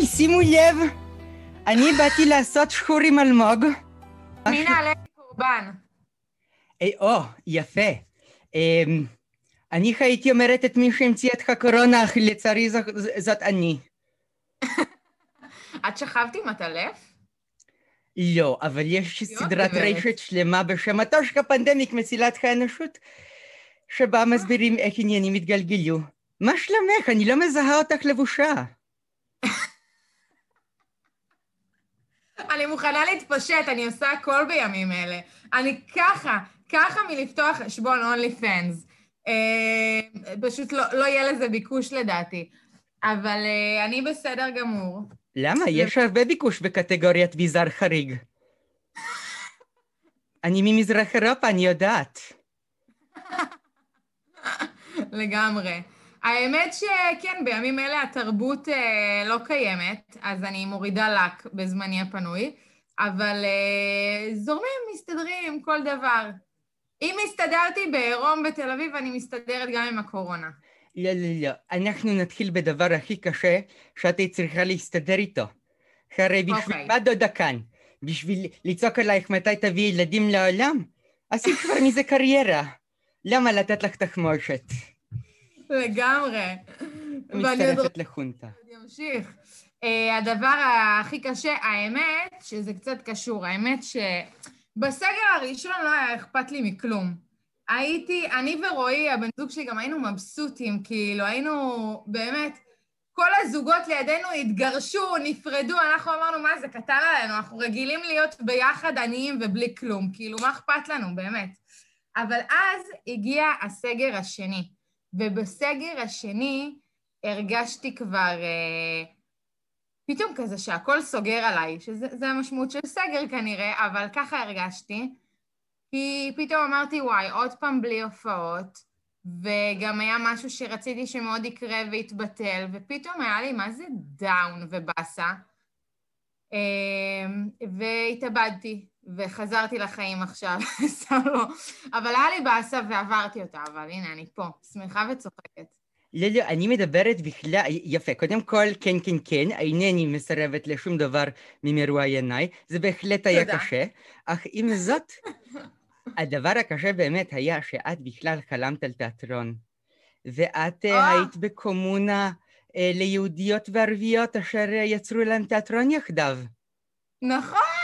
שימו לב, אני באתי לעשות שחור עם אלמוג. מי נעלה קורבן? אה, או, יפה. אמ, אני הייתי אומרת את מי שהמציא את הקורונה, אך לצערי זאת אני. את שכבת עם עטלף? לא, אבל יש סדרת רשת שלמה בשם הטושקה פנדמיק מצילת האנושות, שבה מסבירים איך עניינים התגלגלו. מה שלומך? אני לא מזהה אותך לבושה. אני מוכנה להתפשט, אני עושה הכל בימים אלה. אני ככה, ככה מלפתוח חשבון אונלי פנס. אה, פשוט לא, לא יהיה לזה ביקוש לדעתי. אבל אה, אני בסדר גמור. למה? יש הרבה ביקוש בקטגוריית ביזר חריג. אני ממזרח אירופה, אני יודעת. לגמרי. האמת שכן, בימים אלה התרבות אה, לא קיימת, אז אני מורידה לק בזמני הפנוי, אבל אה, זורמים, מסתדרים, כל דבר. אם הסתדרתי בעירום בתל אביב, אני מסתדרת גם עם הקורונה. לא, לא, לא. אנחנו נתחיל בדבר הכי קשה שאת צריכה להסתדר איתו. הרי בשביל okay. אוקיי. מה דודה כאן? בשביל לצעוק עלייך מתי תביא ילדים לעולם? עשית כבר מזה קריירה. למה לתת לך תחמושת? לגמרי. מצטרפת לחונטה. אני אמשיך. Uh, הדבר הכי קשה, האמת שזה קצת קשור, האמת שבסגר הראשון לא היה אכפת לי מכלום. הייתי, אני ורועי, הבן זוג שלי, גם היינו מבסוטים, כאילו, היינו באמת, כל הזוגות לידינו התגרשו, נפרדו, אנחנו אמרנו, מה זה קטן עלינו, אנחנו רגילים להיות ביחד עניים ובלי כלום, כאילו, מה אכפת לנו, באמת? אבל אז הגיע הסגר השני. ובסגר השני הרגשתי כבר אה, פתאום כזה שהכל סוגר עליי, שזה המשמעות של סגר כנראה, אבל ככה הרגשתי. כי פתאום אמרתי, וואי, עוד פעם בלי הופעות, וגם היה משהו שרציתי שמאוד יקרה ויתבטל, ופתאום היה לי מה זה דאון ובאסה. אה, והתאבדתי. וחזרתי לחיים עכשיו, סתם לא. אבל היה לי באסה ועברתי אותה, אבל הנה, אני פה, שמחה וצוחקת. לא, לא, אני מדברת בכלל, יפה, קודם כל, כן, כן, כן, אינני מסרבת לשום דבר ממרואייניי, זה בהחלט היה תודה. קשה, אך עם זאת, הדבר הקשה באמת היה שאת בכלל חלמת על תיאטרון, ואת oh. היית בקומונה אה, ליהודיות וערביות אשר יצרו להם תיאטרון יחדיו. נכון!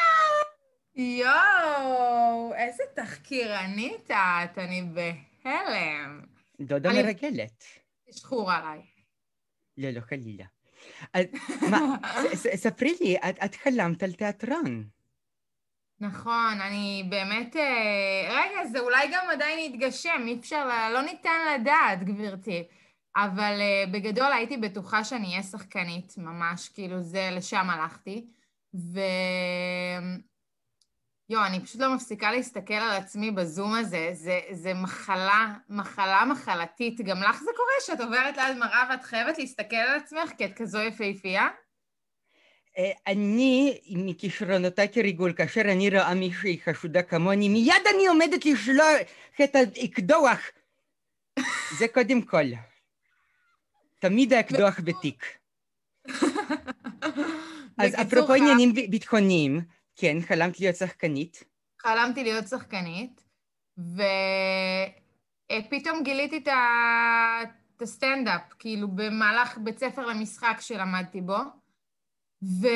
יואו, איזה תחקירנית את, אני בהלם. דודה מרגלת. שחור עליי. לא, לא, חלילה. מה, ספרי לי, את חלמת על תיאטרון. נכון, אני באמת... אה, רגע, זה אולי גם עדיין יתגשם, אי אפשר, לא ניתן לדעת, גברתי. אבל אה, בגדול הייתי בטוחה שאני אהיה שחקנית, ממש, כאילו זה, לשם הלכתי. ו... יואו, אני פשוט לא מפסיקה להסתכל על עצמי בזום הזה. זה, זה מחלה, מחלה מחלתית. גם לך זה קורה שאת עוברת ליד מראה ואת חייבת להסתכל על עצמך כי את כזו יפהפייה? אה, אני, מכישרונותיי כריגול, כאשר אני רואה מישהי חשודה כמוני, מיד אני עומדת לשלוח את האקדוח. זה קודם כל. תמיד האקדוח בתיק. אז אפרופו עניינים ביטחוניים, כן, חלמת להיות שחקנית. חלמתי להיות שחקנית, ופתאום גיליתי את הסטנדאפ, כאילו במהלך בית ספר למשחק שלמדתי בו, ולא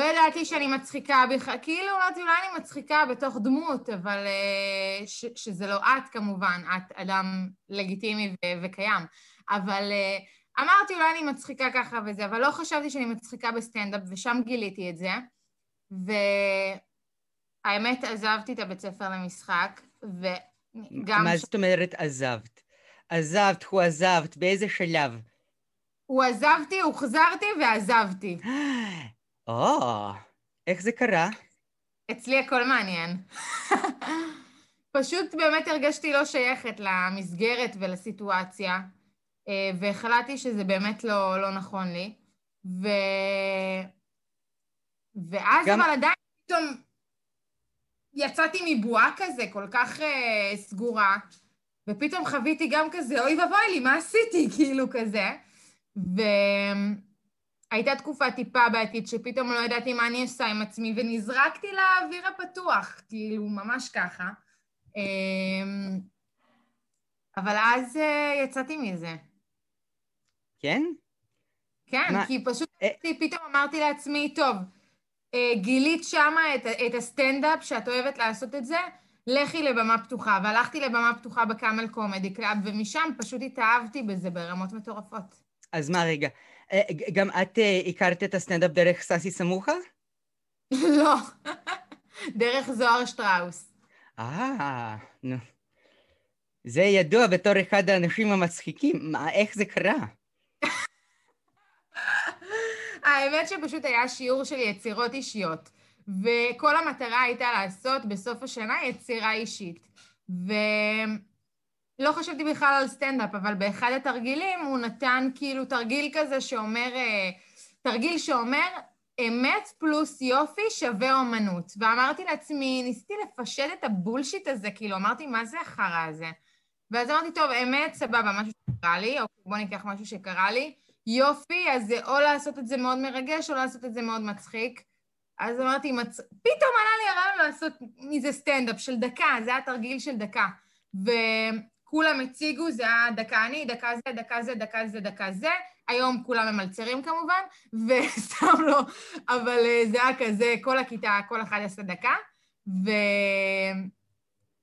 ידעתי שאני מצחיקה בכלל, כאילו אמרתי אולי אני מצחיקה בתוך דמות, אבל אה, ש, שזה לא את כמובן, את אדם לגיטימי ו- וקיים, אבל אה, אמרתי, אולי אני מצחיקה ככה וזה, אבל לא חשבתי שאני מצחיקה בסטנדאפ, ושם גיליתי את זה. והאמת, עזבתי את הבית ספר למשחק, וגם... מה זאת אומרת עזבת? עזבת, הוא עזבת, באיזה שלב? הוא עזבתי, הוחזרתי ועזבתי. או, איך זה קרה? אצלי הכל מעניין. פשוט באמת הרגשתי לא שייכת למסגרת ולסיטואציה. אה, והחלטתי שזה באמת לא, לא נכון לי. ו... ואז גם... אבל עדיין פתאום יצאתי מבועה כזה, כל כך uh, סגורה, ופתאום חוויתי גם כזה, אוי ואבוי לי, מה עשיתי? כאילו כזה. והייתה תקופה טיפה בעתיד שפתאום לא ידעתי מה אני עושה עם עצמי, ונזרקתי לאוויר הפתוח, כאילו, ממש ככה. אמ, אבל אז אה, יצאתי מזה. כן? כן, מה? כי פשוט אה... פתאום אמרתי לעצמי, טוב, אה, גילית שמה את, את הסטנדאפ שאת אוהבת לעשות את זה, לכי לבמה פתוחה. והלכתי לבמה פתוחה ב Camel Comedy Club, ומשם פשוט התאהבתי בזה ברמות מטורפות. אז מה רגע, אה, גם את אה, הכרת את הסטנדאפ דרך סאסי סמוכה? לא, דרך זוהר שטראוס. אה, נו. זה ידוע בתור אחד האנשים המצחיקים. מה, איך זה קרה? האמת שפשוט היה שיעור של יצירות אישיות, וכל המטרה הייתה לעשות בסוף השנה יצירה אישית. ולא חשבתי בכלל על סטנדאפ, אבל באחד התרגילים הוא נתן כאילו תרגיל כזה שאומר, אה, תרגיל שאומר, אמת פלוס יופי שווה אומנות. ואמרתי לעצמי, ניסיתי לפשט את הבולשיט הזה, כאילו, אמרתי, מה זה החרא הזה? ואז אמרתי, טוב, אמת, סבבה, משהו שקרה לי, או בוא ניקח משהו שקרה לי. יופי, אז זה או לעשות את זה מאוד מרגש, או לעשות את זה מאוד מצחיק. אז אמרתי, מצ... פתאום עלה לי הרעיון לעשות מזה סטנדאפ של דקה, זה היה תרגיל של דקה. וכולם הציגו, זה היה דקה אני, דקה זה, דקה זה, דקה זה, דקה זה. היום כולם ממלצרים כמובן, וסתם לא, אבל אה, זה היה כזה, כל הכיתה, כל אחד עשה דקה. ו...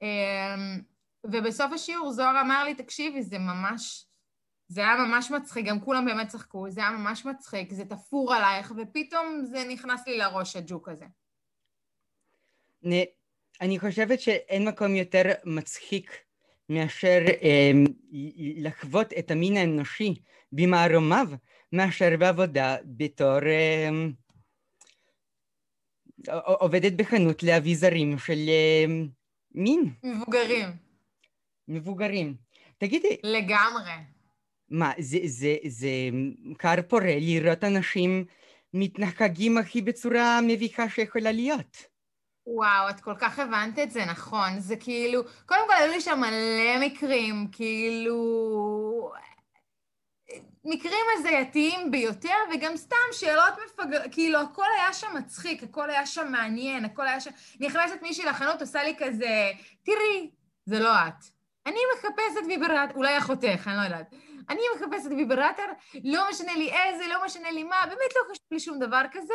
אמ, ובסוף השיעור זוהר אמר לי, תקשיבי, זה ממש, זה היה ממש מצחיק, גם כולם באמת צחקו, זה היה ממש מצחיק, זה תפור עלייך, ופתאום זה נכנס לי לראש, הג'וק הזה. אני חושבת שאין מקום יותר מצחיק מאשר אה, לחוות את המין האנושי במערומיו, מאשר בעבודה בתור אה, עובדת בחנות לאביזרים של אה, מין. מבוגרים. מבוגרים. תגידי... לגמרי. מה, זה, זה, זה קר פורה לראות אנשים מתנהגים הכי בצורה מביכה שיכולה להיות. וואו, את כל כך הבנת את זה, נכון. זה כאילו, קודם כל היו לי שם מלא מקרים, כאילו... מקרים הזייתיים ביותר, וגם סתם שאלות מפגר... כאילו, הכל היה שם מצחיק, הכל היה שם מעניין, הכל היה שם... נכנסת מישהי לחנות, עושה לי כזה, תראי, זה לא את. אני מחפשת ויברט, אולי אחותך, אני לא יודעת. אני מחפשת ויברטור, לא משנה לי איזה, לא משנה לי מה, באמת לא חשוב לי שום דבר כזה,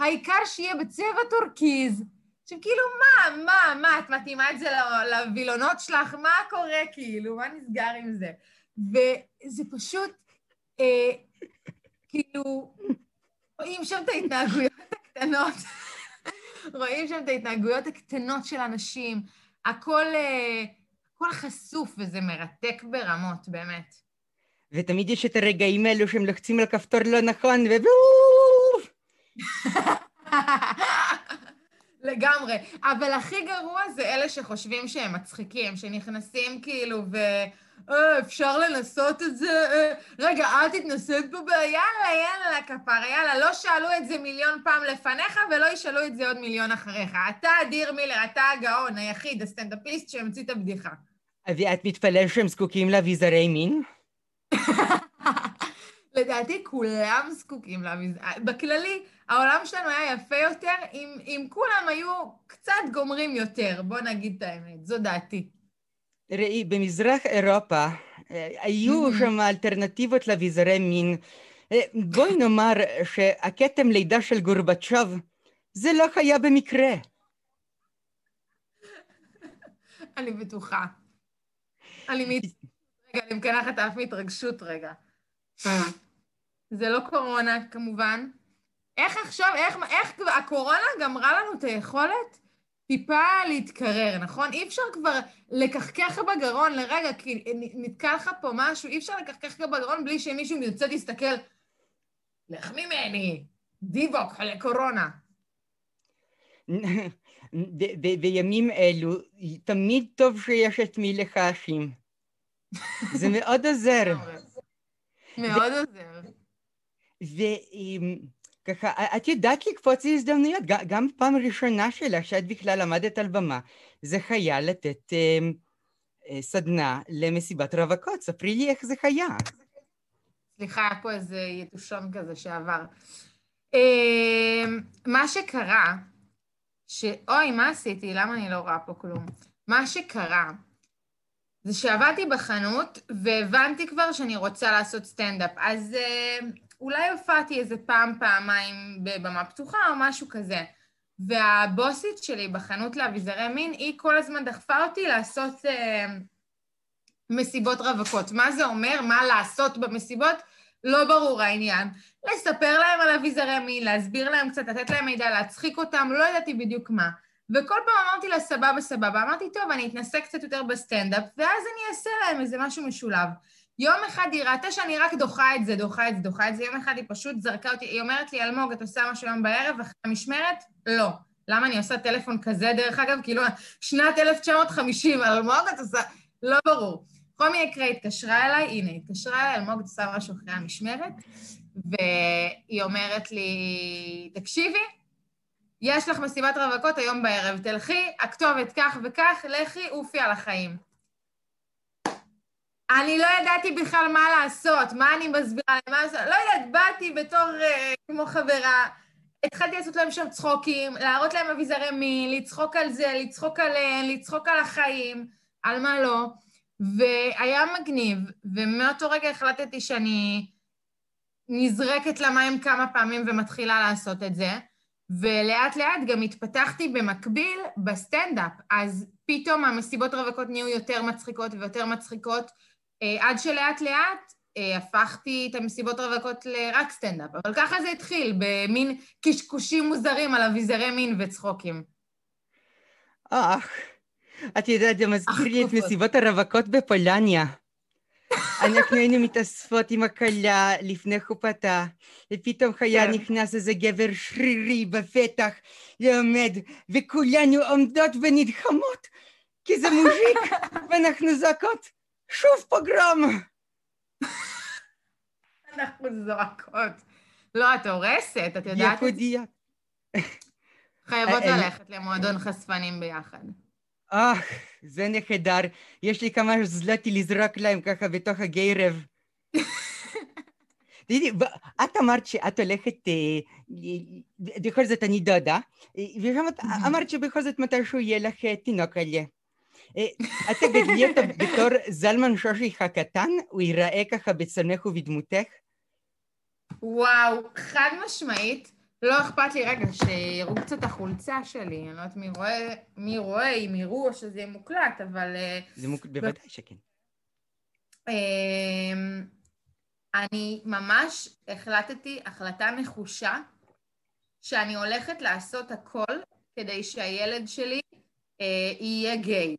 העיקר שיהיה בצבע טורקיז. עכשיו, כאילו, מה, מה, מה, את מתאימה את זה לווילונות שלך? מה קורה, כאילו? מה נסגר עם זה? וזה פשוט, אה, כאילו, רואים שם את ההתנהגויות הקטנות, רואים שם את ההתנהגויות הקטנות של אנשים, הכל, אה, הכל חשוף, וזה מרתק ברמות, באמת. ותמיד יש את הרגעים האלו שהם לוחצים על כפתור לא נכון, ו... לגמרי. אבל הכי גרוע זה אלה שחושבים שהם מצחיקים, שנכנסים כאילו ו... אה, אפשר לנסות את זה? אה, רגע, אל תתנסה פה ב... יאללה, יאללה, כפרה, יאללה. לא שאלו את זה מיליון פעם לפניך ולא ישאלו את זה עוד מיליון אחריך. אתה אדיר מילר, אתה הגאון, היחיד, הסטנדאפיסט שהמציא את הבדיחה. ואת מתפלל שהם זקוקים לאביזרי מין? לדעתי כולם זקוקים לאביזר. בכללי, העולם שלנו היה יפה יותר אם, אם כולם היו קצת גומרים יותר, בוא נגיד את האמת, זו דעתי. ראי, במזרח אירופה אה, היו שם אלטרנטיבות לאביזרי מין. אה, בואי נאמר שהכתם לידה של גורבצ'וב זה לא היה במקרה. אני בטוחה. אני מת... רגע, אני מקנחת אף מהתרגשות רגע. זה לא קורונה, כמובן. איך עכשיו, איך, איך הקורונה גמרה לנו את היכולת טיפה להתקרר, נכון? אי אפשר כבר לקחקח בגרון לרגע, כי נתקע לך פה משהו, אי אפשר לקחקח בגרון בלי שמישהו יוצא להסתכל, לך ממני, דיווק, חולה קורונה. בימים אלו, תמיד טוב שיש את מי לחשים. זה מאוד עוזר. מאוד עוזר. וככה, את יודעת לקפוץ להזדמנויות, גם פעם ראשונה שלך שאת בכלל עמדת על במה, זה היה לתת אמ, אה, סדנה למסיבת רווקות, ספרי לי איך זה היה. סליחה, היה פה איזה יתושון כזה שעבר. אמ, מה שקרה, ש... אוי, מה עשיתי? למה אני לא רואה פה כלום? מה שקרה, זה שעבדתי בחנות והבנתי כבר שאני רוצה לעשות סטנדאפ. אז אה, אולי הופעתי איזה פעם, פעמיים בבמה פתוחה או משהו כזה. והבוסית שלי בחנות לאביזרי מין, היא כל הזמן דחפה אותי לעשות אה, מסיבות רווקות. מה זה אומר? מה לעשות במסיבות? לא ברור העניין. לספר להם על אביזרי מין, להסביר להם קצת, לתת להם מידע, להצחיק אותם, לא ידעתי בדיוק מה. וכל פעם אמרתי לה, סבבה, סבבה. אמרתי, טוב, אני אתנסה קצת יותר בסטנדאפ, ואז אני אעשה להם איזה משהו משולב. יום אחד היא ראתה שאני רק דוחה את זה, דוחה את זה, דוחה את זה. יום אחד היא פשוט זרקה אותי, היא אומרת לי, אלמוג, את עושה משהו היום בערב, אחרי המשמרת? לא. למה אני עושה טלפון כזה, דרך אגב? כאילו, שנת 1950, אלמוג, את עושה... לא ברור. בכל מקרה, התקשרה אליי, הנה, התקשרה אליי, אלמוג, את עושה משהו אחרי המשמרת, והיא אומרת לי, תקשיבי, יש לך מסיבת רווקות היום בערב, תלכי, הכתובת כך וכך, לכי, עופי על החיים. אני לא ידעתי בכלל מה לעשות, מה אני מסבירה, מה לעשות, לא יודעת, באתי בתור uh, כמו חברה, התחלתי לעשות להם שם צחוקים, להראות להם אביזרי מין, לצחוק על זה, לצחוק עליהם, לצחוק על החיים, על מה לא, והיה מגניב, ומאותו רגע החלטתי שאני נזרקת למים כמה פעמים ומתחילה לעשות את זה. ולאט לאט גם התפתחתי במקביל בסטנדאפ, אז פתאום המסיבות רווקות נהיו יותר מצחיקות ויותר מצחיקות, אה, עד שלאט לאט אה, הפכתי את המסיבות רווקות לרק סטנדאפ, אבל ככה זה התחיל, במין קשקושים מוזרים על אביזרי מין וצחוקים. אך, את יודעת, זה מזכיר לי את מסיבות הרווקות בפולניה. אנחנו היינו מתאספות עם הכלה לפני חופתה, ופתאום היה. נכנס איזה גבר שרירי בפתח, ועומד, וכולנו עומדות ונדחמות, כי זה מוז'יק, ואנחנו זועקות, שוב פוגרום. אנחנו זועקות. לא, את הורסת, את יודעת? יהודיות. חייבות ללכת למועדון חשפנים ביחד. אה, זה נהדר. יש לי כמה זלטי לזרוק להם ככה בתוך הגיירב. תגידי, את אמרת שאת הולכת, אה, בכל זאת אני דודה, ואמרת שבכל זאת מתישהו יהיה לך תינוק עליה. את תגדלי אותו בתור זלמן שושיך הקטן, הוא ייראה ככה בצונך ובדמותך? וואו, חד משמעית. לא אכפת לי, רגע, שיראו קצת החולצה שלי, אני לא יודעת מי רואה, מי רואה, אם יראו או שזה יהיה מוקלט, אבל... אה, זה מוקלט, בוודאי שכן. אמ, אני ממש החלטתי החלטה נחושה שאני הולכת לעשות הכל כדי שהילד שלי אה, יהיה גיי.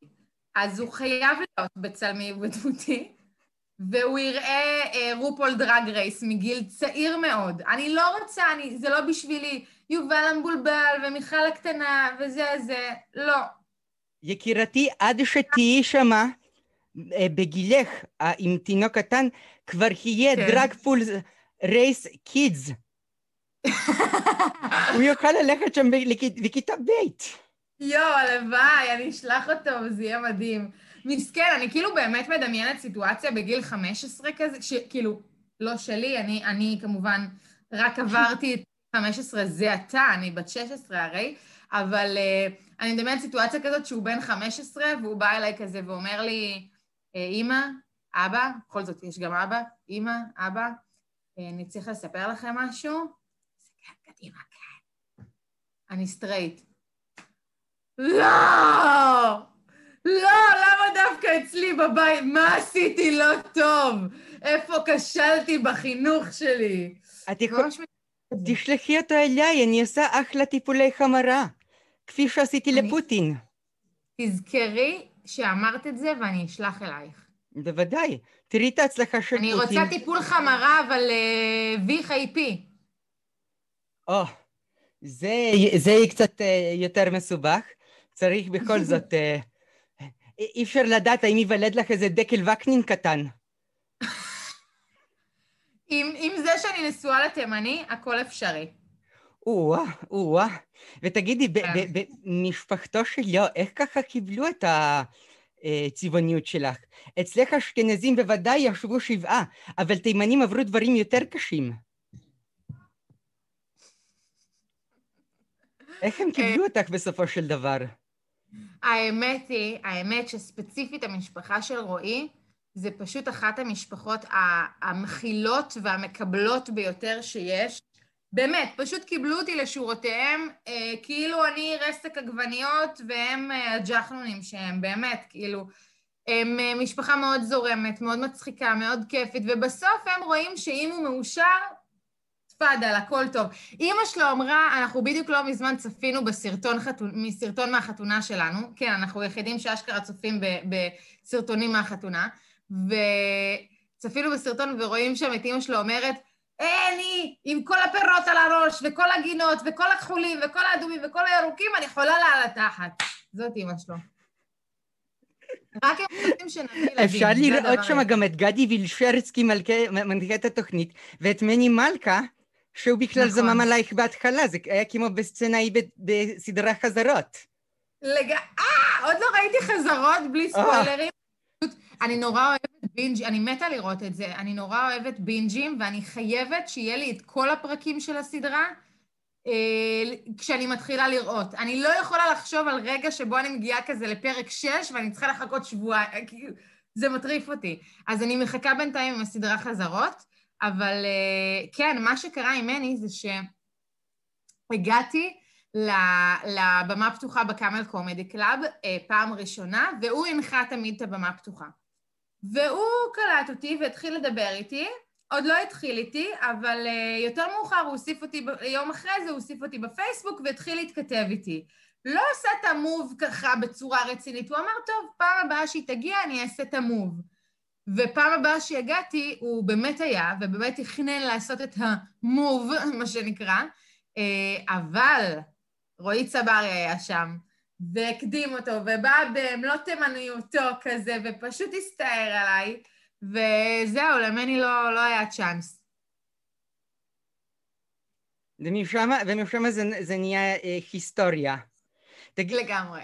אז הוא חייב להיות בצלמי ובדמותי, והוא יראה אה, רופול דרג רייס מגיל צעיר מאוד. אני לא רוצה, אני, זה לא בשבילי יובל המבולבל ומיכל הקטנה וזה זה, לא. יקירתי, עד שתהיי שמה, אה, בגילך אה, עם תינוק קטן, כבר יהיה כן. דרג פול רייס קידס. הוא יוכל ללכת שם בכיתה ב'. יואו, הלוואי, אני אשלח אותו וזה יהיה מדהים. מסכן, אני כאילו באמת מדמיינת סיטואציה בגיל 15 כזה, שכאילו, לא שלי, אני, אני כמובן רק עברתי את 15 זה עתה, אני בת 16 הרי, אבל uh, אני מדמיינת סיטואציה כזאת שהוא בן 15 והוא בא אליי כזה ואומר לי, אימא, אבא, בכל זאת יש גם אבא, אימא, אבא, אה, אני צריך לספר לכם משהו? כן, קדימה, כן. אני סטרייט. לא! לא, למה דווקא אצלי בבית? מה עשיתי לא טוב? איפה כשלתי בחינוך שלי? את יכולה... תשלחי אותו אליי, אני עושה אחלה טיפולי חמרה, כפי שעשיתי לפוטין. תזכרי שאמרת את זה ואני אשלח אלייך. בוודאי. תראי את ההצלחה של פוטין. אני רוצה טיפול חמרה, אבל VHIP. או, זה יהיה קצת אה, יותר מסובך. צריך בכל זאת... אה, אי אפשר לדעת האם ייוולד לך איזה דקל וקנין קטן. עם, עם זה שאני נשואה לתימני, הכל אפשרי. או-אה, או-אה. ותגידי, כן. במשפחתו שלו, איך ככה קיבלו את הצבעוניות שלך. אצלך אשכנזים בוודאי ישבו שבעה, אבל תימנים עברו דברים יותר קשים. איך הם קיבלו אותך בסופו של דבר? האמת היא, האמת שספציפית המשפחה של רועי, זה פשוט אחת המשפחות המכילות והמקבלות ביותר שיש. באמת, פשוט קיבלו אותי לשורותיהם, אה, כאילו אני רסק עגבניות והם אה, הג'חנונים שהם, באמת, כאילו, הם אה, משפחה מאוד זורמת, מאוד מצחיקה, מאוד כיפית, ובסוף הם רואים שאם הוא מאושר, תפאדל, הכל טוב. אימא שלו אמרה, אנחנו בדיוק לא מזמן צפינו בסרטון חתונה, מסרטון מהחתונה שלנו, כן, אנחנו היחידים שאשכרה צופים בסרטונים מהחתונה, וצפינו בסרטון ורואים שם את אימא שלו אומרת, אני עם כל הפירות על הראש, וכל הגינות, וכל הכחולים, וכל האדומים, וכל הירוקים, אני חולה לה על התחת. זאת אימא שלו. רק הם רוצים שנביא ילדים. אפשר לראות שם גם את גדי וילשרסקי, מנחת התוכנית, ואת מני מלכה, שהוא בכלל זמם נכון. עלייך בהתחלה, זה היה כמו בסצנאי בסדרה חזרות. לג... אה, עוד לא ראיתי חזרות בלי ספוילרים. אני נורא אוהבת בינג', אני מתה לראות את זה. אני נורא אוהבת בינג'ים, ואני חייבת שיהיה לי את כל הפרקים של הסדרה אה, כשאני מתחילה לראות. אני לא יכולה לחשוב על רגע שבו אני מגיעה כזה לפרק 6 ואני צריכה לחכות שבועיים, אה, כאילו, זה מטריף אותי. אז אני מחכה בינתיים עם הסדרה חזרות, אבל אה, כן, מה שקרה עם מני זה שהגעתי לבמה פתוחה ב Camel Comedy Club פעם ראשונה, והוא הנחה תמיד את הבמה פתוחה. והוא קלט אותי והתחיל לדבר איתי, עוד לא התחיל איתי, אבל uh, יותר מאוחר הוא הוסיף אותי, יום אחרי זה הוא הוסיף אותי בפייסבוק והתחיל להתכתב איתי. לא עשה את המוב ככה בצורה רצינית, הוא אמר, טוב, פעם הבאה שהיא תגיע אני אעשה את המוב. ופעם הבאה שהגעתי, הוא באמת היה, ובאמת תכנן לעשות את המוב, מה שנקרא, uh, אבל רועי צברי היה שם, והקדים אותו, ובא במלוא תימניותו כזה, ופשוט הסתער עליי, וזהו, למני לא, לא היה צ'אנס. ומשם, ומשם זה, זה נהיה אה, היסטוריה. תג... לגמרי.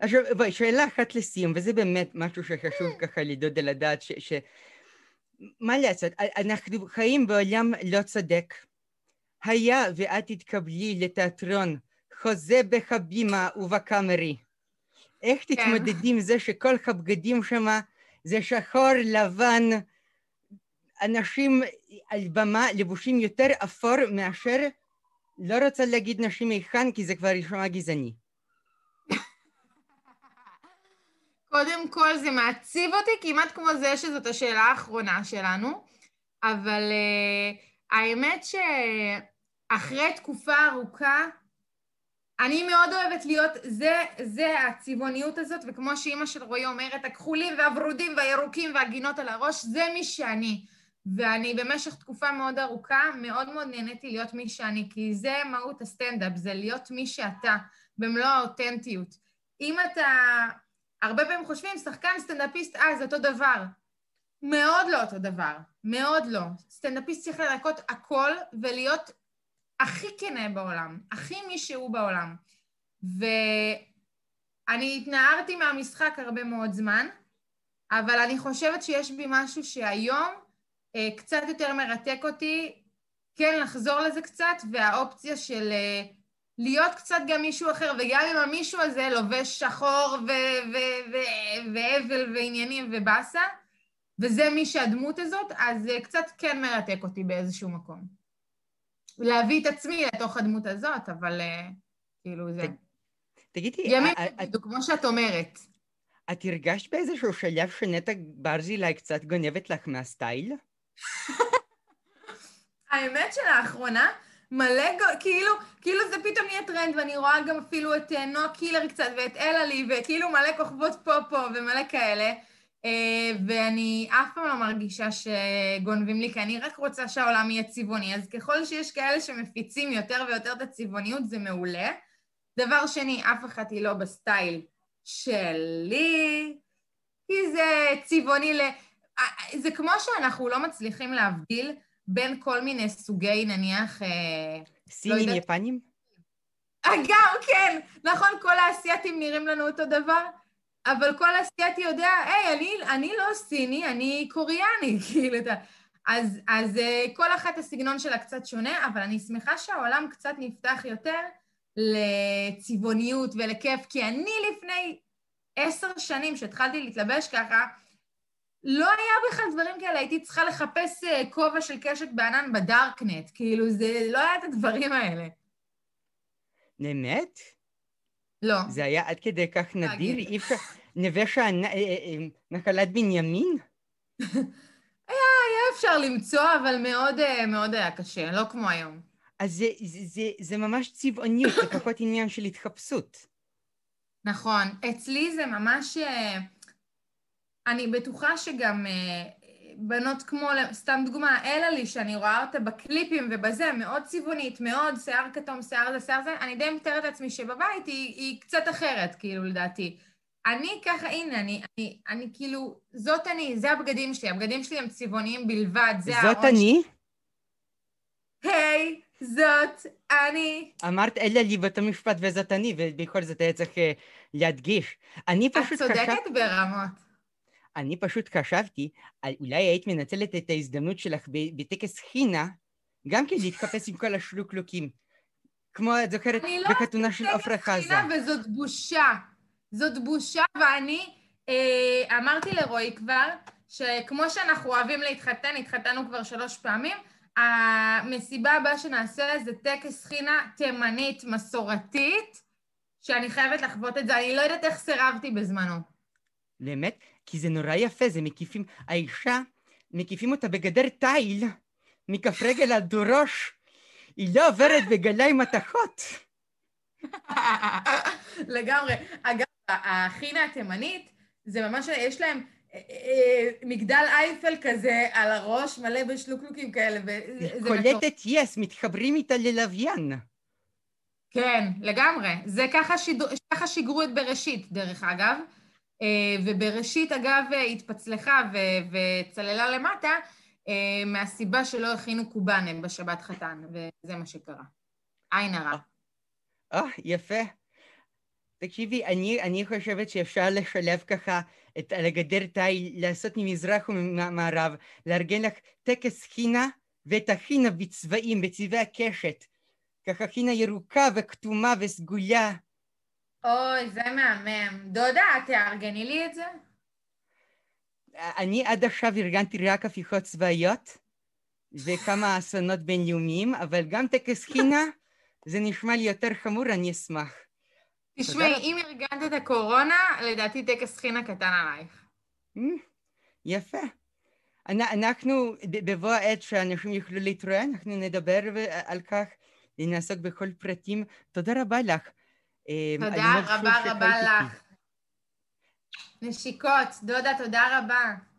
עכשיו, בואי, שאלה אחת לסיום, וזה באמת משהו שחשוב ככה לדוד על הדעת, ש... ש... מה לעשות, אנחנו חיים בעולם לא צודק. היה ואת תתקבלי לתיאטרון חוזה בחבימה ובקאמרי. איך כן. תתמודדי עם זה שכל הבגדים שם זה שחור, לבן, אנשים על במה לבושים יותר אפור מאשר, לא רוצה להגיד נשים היכן כי זה כבר יישמע גזעני. קודם כל זה מעציב אותי כמעט כמו זה שזאת השאלה האחרונה שלנו, אבל uh, האמת שאחרי תקופה ארוכה אני מאוד אוהבת להיות, זה, זה הצבעוניות הזאת, וכמו שאימא של רועי אומרת, הכחולים והוורודים והירוקים והגינות על הראש, זה מי שאני. ואני במשך תקופה מאוד ארוכה מאוד מאוד נהניתי להיות מי שאני, כי זה מהות הסטנדאפ, זה להיות מי שאתה, במלוא האותנטיות. אם אתה... הרבה פעמים חושבים, שחקן סטנדאפיסט, אה, זה אותו דבר. מאוד לא אותו דבר, מאוד לא. סטנדאפיסט צריך לרקות הכל ולהיות הכי כנה בעולם, הכי מי שהוא בעולם. ואני התנערתי מהמשחק הרבה מאוד זמן, אבל אני חושבת שיש בי משהו שהיום אה, קצת יותר מרתק אותי, כן לחזור לזה קצת, והאופציה של אה, להיות קצת גם מישהו אחר, וגם אם המישהו הזה לובש שחור והבל ועניינים ובאסה, וזה מי שהדמות הזאת, אז זה קצת כן מרתק אותי באיזשהו מקום. להביא את עצמי לתוך הדמות הזאת, אבל uh, כאילו זה... תגידי... ימים, כמו שאת אומרת. את הרגשת באיזשהו שלב שנטע ברזילי קצת גונבת לך מהסטייל? האמת שלאחרונה, מלא, כאילו, כאילו זה פתאום נהיה טרנד, ואני רואה גם אפילו את אה, נועה קירל קצת, ואת אלה-לי, וכאילו מלא כוכבות פופ ומלא כאלה. אה, ואני אף פעם לא מרגישה שגונבים לי, כי אני רק רוצה שהעולם יהיה צבעוני. אז ככל שיש כאלה שמפיצים יותר ויותר את הצבעוניות, זה מעולה. דבר שני, אף אחת היא לא בסטייל שלי, כי זה צבעוני ל... אה, זה כמו שאנחנו לא מצליחים להבדיל בין כל מיני סוגי, נניח... אה, סינים לא יפנים? גם, כן. נכון, כל האסייתים נראים לנו אותו דבר. אבל כל אסייתי יודע, היי, אני, אני לא סיני, אני קוריאני, כאילו, אתה... אז, אז אה, כל אחת הסגנון שלה קצת שונה, אבל אני שמחה שהעולם קצת נפתח יותר לצבעוניות ולכיף, כי אני לפני עשר שנים, שהתחלתי להתלבש ככה, לא היה בכלל דברים כאלה, הייתי צריכה לחפש אה, כובע של קשת בענן בדארקנט, כאילו, זה לא היה את הדברים האלה. באמת? לא. זה היה עד כדי כך נדיר? אי אפשר... נווה שאנן... אה, אה, נחלת בנימין? היה, היה אפשר למצוא, אבל מאוד, מאוד היה קשה, לא כמו היום. אז זה, זה, זה, זה ממש צבעוניות, זה פחות עניין של התחפשות. נכון. אצלי זה ממש... אני בטוחה שגם אה, בנות כמו, סתם דוגמה, אלה לי, שאני רואה אותה בקליפים ובזה, מאוד צבעונית, מאוד שיער כתום, שיער זה, שיער זה, אני די מתארת לעצמי שבבית היא, היא קצת אחרת, כאילו, לדעתי. אני ככה, הנה, אני, אני, אני כאילו, זאת אני, זה הבגדים שלי, הבגדים שלי הם צבעוניים בלבד, זה זאת אני? היי, hey, זאת אני. אמרת אלה לי באותו משפט וזאת אני, ובכל זאת היה צריך אה, להדגיש. אני פשוט חשבתי... את צודקת חשב... ברמות. אני פשוט חשבתי, אולי היית מנצלת את ההזדמנות שלך בטקס חינה, גם כן להתחפש עם כל השלוקלוקים. כמו, את זוכרת, לא בחתונה של עפרה חזה. אני לא עשיתי וזאת בושה. זאת בושה, ואני אה, אמרתי לרועי כבר, שכמו שאנחנו אוהבים להתחתן, התחתנו כבר שלוש פעמים, המסיבה הבאה שנעשה זה טקס חינה תימנית מסורתית, שאני חייבת לחוות את זה. אני לא יודעת איך סירבתי בזמנו. באמת? כי זה נורא יפה, זה מקיפים, האישה, מקיפים אותה בגדר תיל, מכף רגל עד ראש, היא לא עוברת בגלי מתכות. לגמרי. אגב, החינה התימנית, זה ממש, יש להם אה, אה, מגדל אייפל כזה על הראש, מלא בשלוקלוקים כאלה. קולטת יס, מתחברים איתה ללוויין. כן, לגמרי. זה ככה, שידור, ככה שיגרו את בראשית, דרך אגב. אה, ובראשית, אגב, התפצלחה וצללה למטה, אה, מהסיבה שלא הכינו קובאנה בשבת חתן, וזה מה שקרה. עין הרע. אה, יפה. תקשיבי, אני, אני חושבת שאפשר לשלב ככה את על הגדר תאי, לעשות ממזרח וממערב, לארגן לך טקס חינה ואת החינה בצבעים, בצבעי הקשת. ככה חינה ירוקה וכתומה וסגולה. אוי, זה מהמם. דודה, תארגני לי את זה. אני עד עכשיו ארגנתי רק הפיכות צבאיות וכמה אסונות בינלאומיים, אבל גם טקס חינה, זה נשמע לי יותר חמור, אני אשמח. תשמעי, אם ארגנת את הקורונה, לדעתי טקס חינה קטן עלייך. יפה. אנחנו, בבוא העת שאנשים יוכלו להתראה, אנחנו נדבר על כך, נעסוק בכל פרטים. תודה רבה לך. תודה רבה רבה לך. נשיקות, דודה, תודה רבה.